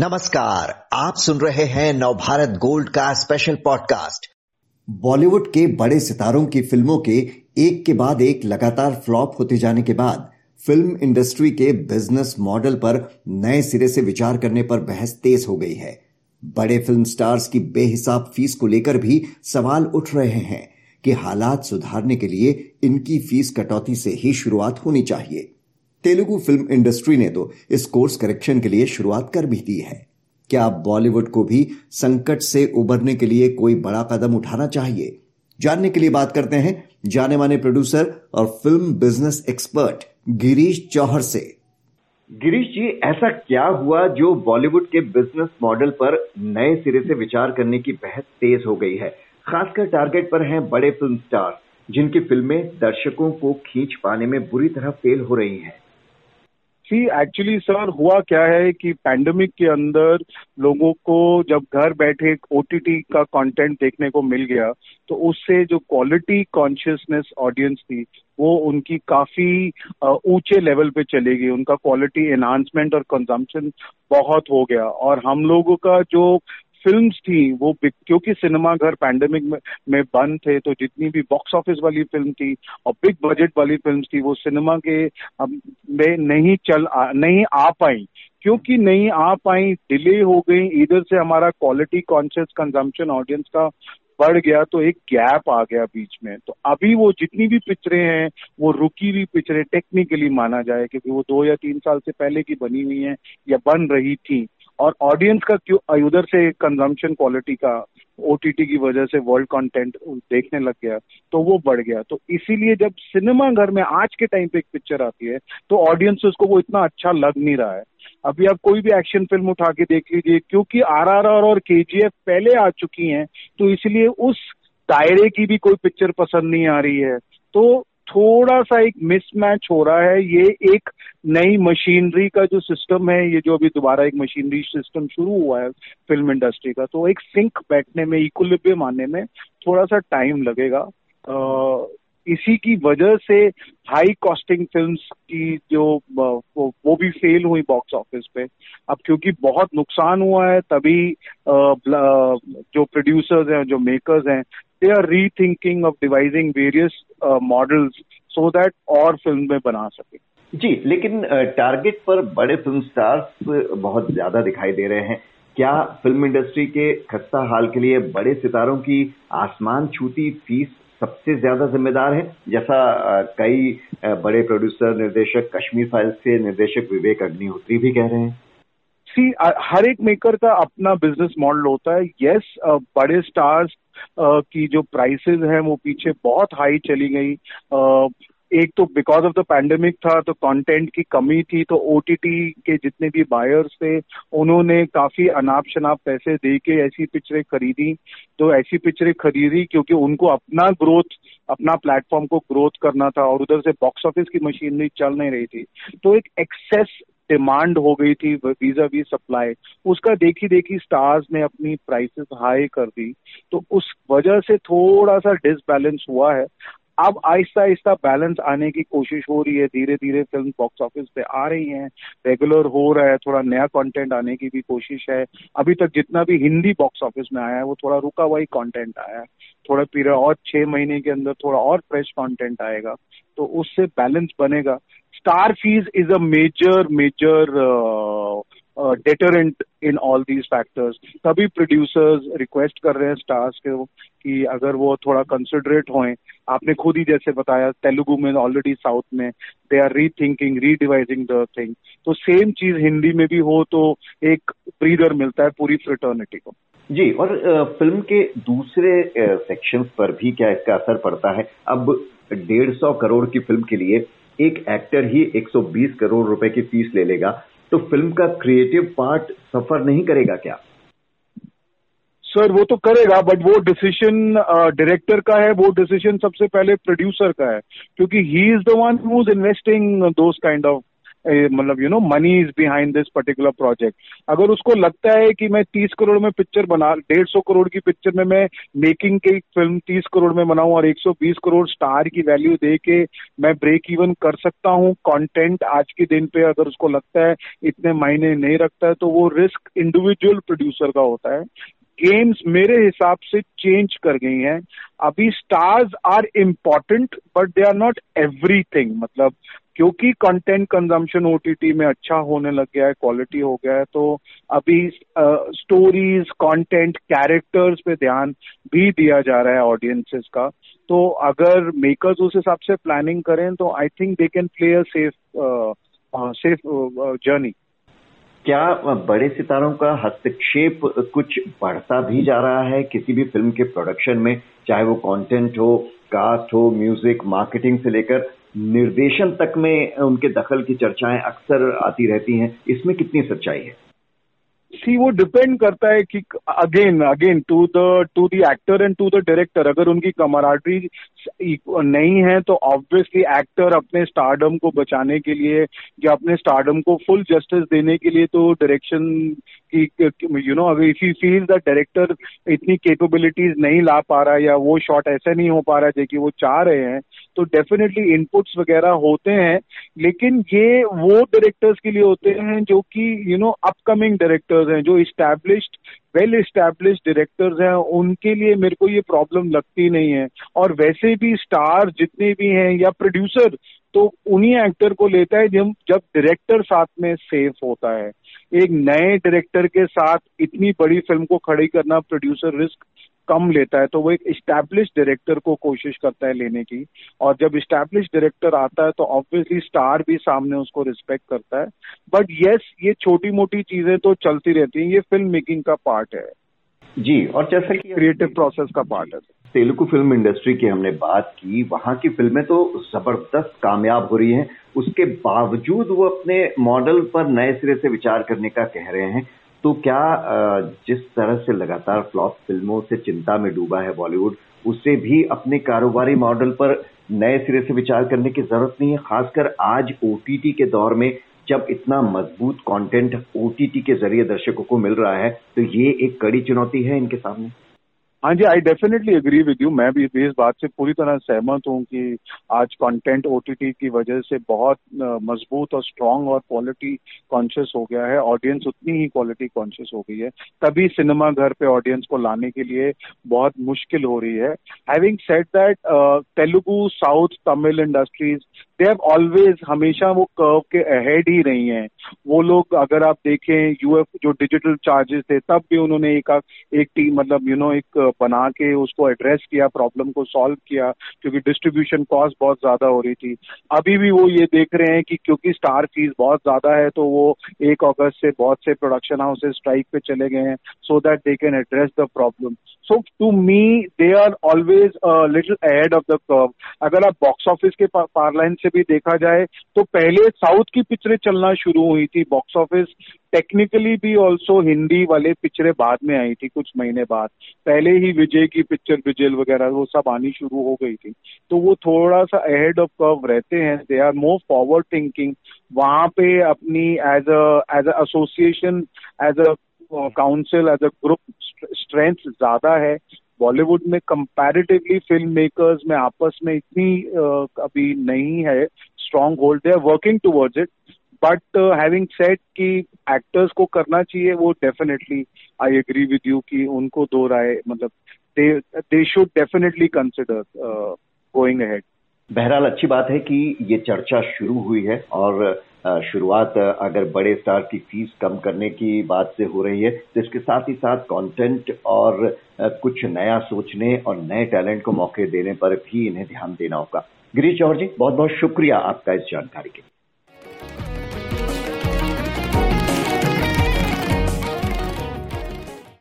नमस्कार, आप सुन रहे हैं नवभारत गोल्ड का स्पेशल पॉडकास्ट बॉलीवुड के बड़े सितारों की फ़िल्मों के एक के बाद एक लगातार फ्लॉप होते जाने के बाद फ़िल्म इंडस्ट्री के बिज़नेस मॉडल पर नए सिरे से विचार करने पर बहस तेज हो गई है। बड़े फ़िल्म स्टार्स की बेहिसाब फ़ीस को लेकर भी सवाल उठ रहे हैं कि हालात सुधारने के लिए इनकी फ़ीस कटौती से ही शुरुआत होनी चाहिए। तेलुगु फ़िल्म इंडस्ट्री ने तो इस कोर्स करेक्शन के लिए शुरुआत कर भी दी है। क्या बॉलीवुड को भी संकट से उबरने के लिए कोई बड़ा कदम उठाना चाहिए? जानने के लिए बात करते हैं जाने माने प्रोड्यूसर और film business expert Girish Chauhar से। गिरीश जी, ऐसा क्या हुआ जो बॉलीवुड के बिज़नेस मॉडल पर नए सिरे से विचार करने की बहस तेज हो गई है? खासकर टारगेट पर हैं बड़े फ़िल्म स्टार, जिनकी फ़िल्में दर्शकों को खींच पाने में बुरी तरह फेल हो रही हैं। सी एक्चुअली सर हुआ क्या है कि पैंडमिक के अंदर लोगों को जब घर बैठे ओटीटी का कंटेंट देखने को मिल गया तो उससे जो क्वालिटी कॉन्शियसनेस ऑडियंस थी, वो उनकी काफ़ी ऊँचे लेवल पे चली गई। उनका क्वालिटी एनहांसमेंट और कंजम्पशन बहुत हो गया। और हम लोगों का जो फिल्म्स थी वो क्योंकि सिनेमा घर पैंडेमिक में, में बंद थे तो जितनी भी बॉक्स ऑफ़िस वाली फ़िल्म थी और बिग बजट वाली फ़िल्म थी वो सिनेमा के में नहीं चल नहीं आ पाई। क्योंकि नहीं आ पाई डिले हो गई इधर से हमारा क्वालिटी कॉन्शियस कंजम्पशन ऑडियंस का बढ़ गया तो एक गैप आ गया बीच में। तो अभी वो जितनी भी पिक्चरें हैं वो रुकी हुई पिक्चरें टेक्निकली माना जाए क्योंकि वो दो या तीन साल से पहले की बनी हुई हैं या बन रही थी। और ऑडियंस का क्यों उधर से कंजम्पशन क्वालिटी का ओटीटी की वजह से वर्ल्ड कंटेंट देखने लग गया तो वो बढ़ गया। तो इसीलिए जब सिनेमा घर में आज के टाइम पे एक पिक्चर आती है तो ऑडियंस उसको वो इतना अच्छा लग नहीं रहा है। अभी आप कोई भी एक्शन फ़िल्म उठा के देख लीजिए, क्योंकि आरआरआर और केजीएफ पहले आ चुकी हैं तो इसलिए उस दायरे की भी कोई पिक्चर पसंद नहीं आ रही है। तो थोड़ा सा एक मिसमैच हो रहा है। ये एक नई मशीनरी का जो सिस्टम है, ये जो अभी दोबारा एक मशीनरी सिस्टम शुरू हुआ है फ़िल्म इंडस्ट्री का तो एक सिंक बैठने में इक्विलिब्रियम आने में थोड़ा सा टाइम लगेगा इसी की वजह से हाई कॉस्टिंग फिल्म्स की जो वो, भी फेल हुई बॉक्स ऑफ़िस पे। अब क्योंकि बहुत नुकसान हुआ है तभी जो प्रोड्यूसर्स हैं जो मेकर्स हैं they are rethinking of devising various models so that और फ़िल्म में बना सके। जी लेकिन टारगेट पर बड़े फ़िल्म स्टार्स बहुत ज़्यादा दिखाई दे रहे हैं। क्या फ़िल्म इंडस्ट्री के खस्ता हाल के लिए बड़े सितारों की आसमान छूती फ़ीस सबसे ज़्यादा जिम्मेदार है। जैसा कई बड़े प्रोड्यूसर निर्देशक, कश्मीर फाइल्स के निर्देशक विवेक अग्निहोत्री भी कह रहे हैं। सी हर एक मेकर का अपना बिज़नेस मॉडल होता है। यस बड़े स्टार्स की जो प्राइसेस हैं, वो पीछे बहुत हाई चली गई। एक तो बिकॉज़ ऑफ़ द पैंडेमिक था तो कंटेंट की कमी थी तो ओटीटी के जितने भी बायर्स थे, उन्होंने काफ़ी अनाप शनाप पैसे दे के ऐसी पिक्चरें खरीदी। तो ऐसी पिक्चरें खरीदी क्योंकि उनको अपना ग्रोथ अपना प्लेटफॉर्म को ग्रोथ करना था और उधर से बॉक्स ऑफ़िस की मशीनरी चल नहीं रही थी। तो एक एक्सेस डिमांड हो गई थी वीज़ा वी सप्लाई उसका देखी देखी स्टार्स ने अपनी प्राइसेस हाई कर दी। तो उस वजह से थोड़ा सा डिसबैलेंस हुआ है। अब आहिस्ता आहिस्ता बैलेंस आने की कोशिश हो रही है। धीरे धीरे फ़िल्म बॉक्स ऑफ़िस पे आ रही हैं। रेगुलर हो रहा है, थोड़ा नया कंटेंट आने की भी कोशिश है। अभी तक जितना भी हिंदी बॉक्स ऑफ़िस में आया है, वो थोड़ा रुका हुआ ही कॉन्टेंट आया है। थोड़ा पीरियड और छह महीने के अंदर थोड़ा और फ्रेश कॉन्टेंट आएगा तो उससे बैलेंस बनेगा। Star fees is a major major deterrent in all these factors तभी प्रोड्यूसर्स रिक्वेस्ट कर रहे हैं स्टार्स के कि अगर वो थोड़ा कंसिडरेट हों आपने खुद ही जैसे बताया, तेलुगु में ऑलरेडी साउथ में they are rethinking redevising the thing तो सेम चीज़ हिंदी में भी हो तो एक ब्रीदर मिलता है पूरी फ्रिटर्निटी को। जी, और फ़िल्म के दूसरे सेक्शंस पर भी क्या इसका असर पड़ता है? अब डेढ़ सौ करोड़ की फ़िल्म के लिए एक एक्टर ही 120 करोड़ रुपए की फ़ीस ले लेगा। तो फ़िल्म का क्रिएटिव पार्ट सफ़र नहीं करेगा क्या? सर वो तो करेगा बट वो डिसीज़न डायरेक्टर का है, वो डिसीज़न सबसे पहले प्रोड्यूसर का है, क्योंकि he is the one who is investing those kind of मतलब you know money is behind this particular project अगर उसको लगता है कि मैं तीस करोड़ में पिक्चर बना, डेढ़ सौ करोड़ की पिक्चर में मैं मेकिंग की फ़िल्म तीस करोड़ में बनाऊँ और एक सौ बीस करोड़ स्टार की वैल्यू दे के मैं ब्रेक इवन कर सकता हूँ कंटेंट आज के दिन पे अगर उसको लगता है इतने मायने नहीं रखता है तो वो रिस्क इंडिविजुअल प्रोड्यूसर का होता है। गेम्स मेरे हिसाब से चेंज कर गई हैं। अभी stars are important but they are not everything मतलब क्योंकि कंटेंट कंजम्पशन ओटीटी में अच्छा होने लग गया है क्वालिटी हो गया है तो अभी स्टोरीज कंटेंट कैरेक्टर्स पे ध्यान भी दिया जा रहा है ऑडियंसेस का। तो अगर मेकर्स उस हिसाब से प्लानिंग करें तो I think they can play a safe safe journey क्या बड़े सितारों का हस्तक्षेप कुछ बढ़ता भी जा रहा है? किसी भी फ़िल्म के प्रोडक्शन में, चाहे वो कंटेंट हो, कास्ट हो, म्यूज़िक, मार्केटिंग से लेकर निर्देशन तक में उनके दखल की चर्चाएँ अक्सर आती रहती हैं। इसमें कितनी सच्चाई है? सी वो डिपेंड करता है कि again again to the to the actor and to the director अगर उनकी कमराडरी नहीं है तो ऑब्वियसली एक्टर अपने स्टारडम को बचाने के लिए या अपने स्टारडम को फुल जस्टिस देने के लिए तो डायरेक्शन की यू नो अगर if you feel the director इतनी कैपेबिलिटीज नहीं ला पा रहा या वो शॉट ऐसा नहीं हो पा रहा है कि वो चाह रहे हैं तो डेफिनेटली इनपुट्स वगैरह होते हैं, लेकिन ये वो डायरेक्टर्स के लिए होते हैं जो कि यू नो अपकमिंग डायरेक्टर्स हैं, जो इस्टेब्लिश्ड वेल इस्टेब्लिश डायरेक्टर्स हैं, उनके लिए मेरे को ये प्रॉब्लम लगती नहीं है। और वैसे भी स्टार जितने भी हैं या प्रोड्यूसर तो उन्हीं एक्टर को लेता है जब जब डायरेक्टर साथ में सेफ़ होता है। एक नए डायरेक्टर के साथ इतनी बड़ी फ़िल्म को खड़ी करना प्रोड्यूसर रिस्क कम लेता है तो वो एक स्टैब्लिश डायरेक्टर को कोशिश करता है लेने की। और जब स्टैब्लिश डायरेक्टर आता है तो ऑब्वियसली स्टार भी सामने उसको रिस्पेक्ट करता है। बट यस ये छोटी मोटी चीज़ें तो चलती रहती हैं। ये फ़िल्म मेकिंग का पार्ट है। जी और जैसा कि क्रिएटिव प्रोसेस का पार्ट है। तेलुगु फ़िल्म इंडस्ट्री की हमने बात की। वहाँ की फ़िल्में तो ज़बरदस्त कामयाब हो रही हैं। उसके बावजूद वो अपने मॉडल पर नए सिरे से विचार करने का कह रहे हैं। तो क्या जिस तरह से लगातार फ्लॉप फ़िल्मों से चिंता में डूबा है बॉलीवुड, उसे भी अपने कारोबारी मॉडल पर नए सिरे से विचार करने की ज़रूरत नहीं है? खासकर आज ओटीटी के दौर में जब इतना मज़बूत कंटेंट ओटीटी के ज़रिए दर्शकों को मिल रहा है तो ये एक कड़ी चुनौती है इनके सामने। हाँ जी I definitely agree with you मैं भी इस बात से पूरी तरह सहमत हूँ कि आज कंटेंट ओटीटी की वजह से बहुत मज़बूत और स्ट्रांग और क्वालिटी कॉन्शियस हो गया है। ऑडियंस उतनी ही क्वालिटी कॉन्शियस हो गई है। तभी सिनेमा घर पे ऑडियंस को लाने के लिए बहुत मुश्किल हो रही है। Having set that Telugu, south, Tamil industries they have always हमेशा वो कर्व के अहेड ही रही हैं। वो लोग अगर आप देखें यूएफ जो डिजिटल चार्जेस थे, तब भी उन्होंने एक एक टीम मतलब यू नो एक बना के उसको एड्रेस किया प्रॉब्लम को सॉल्व किया, क्योंकि डिस्ट्रीब्यूशन कॉस्ट बहुत ज़्यादा हो रही थी। अभी भी वो ये देख रहे हैं कि क्योंकि स्टार फ़ीस बहुत ज़्यादा है तो वो एक अगस्त से बहुत से प्रोडक्शन हाउसेज स्ट्राइक पे चले गए हैं so that they can address the problem so to me they are always little ahead of the curve अगर आप बॉक्स ऑफ़िस के पारलाइन से भी देखा जाए तो पहले साउथ की पिक्चरें चलना शुरू हुई थी बॉक्स ऑफ़िस टेक्निकली भी ऑल्सो हिंदी वाले पिक्चरें बाद में आई थी कुछ महीने बाद। पहले ही विजय की पिक्चर विजेल वगैरह वो सब आनी शुरू हो गई थी। तो वो थोड़ा सा अहेड ऑफ़ कर्व रहते हैं। They are more forward thinking वहाँ पे अपनी as a as a association as a council as a group strength ज़्यादा है। बॉलीवुड में कंपैरेटिवली फ़िल्म मेकर्स में आपस में इतनी uh, अभी नहीं है। Strong hold are working towards it but having set कि एक्टर्स को करना चाहिए वो definitely I agree with you कि उनको दो राय मतलब they should definitely consider going ahead बहरहाल अच्छी बात है कि ये चर्चा शुरू हुई है और uh, शुरुआत uh, अगर बड़े स्टार की फ़ीस कम करने की बात से हो रही है तो इसके साथ ही साथ कंटेंट और uh, कुछ नया सोचने और नए टैलेंट को मौके देने पर भी इन्हें ध्यान देना होगा। गिरीश चौहर जी बहुत बहुत शुक्रिया आपका इस जानकारी के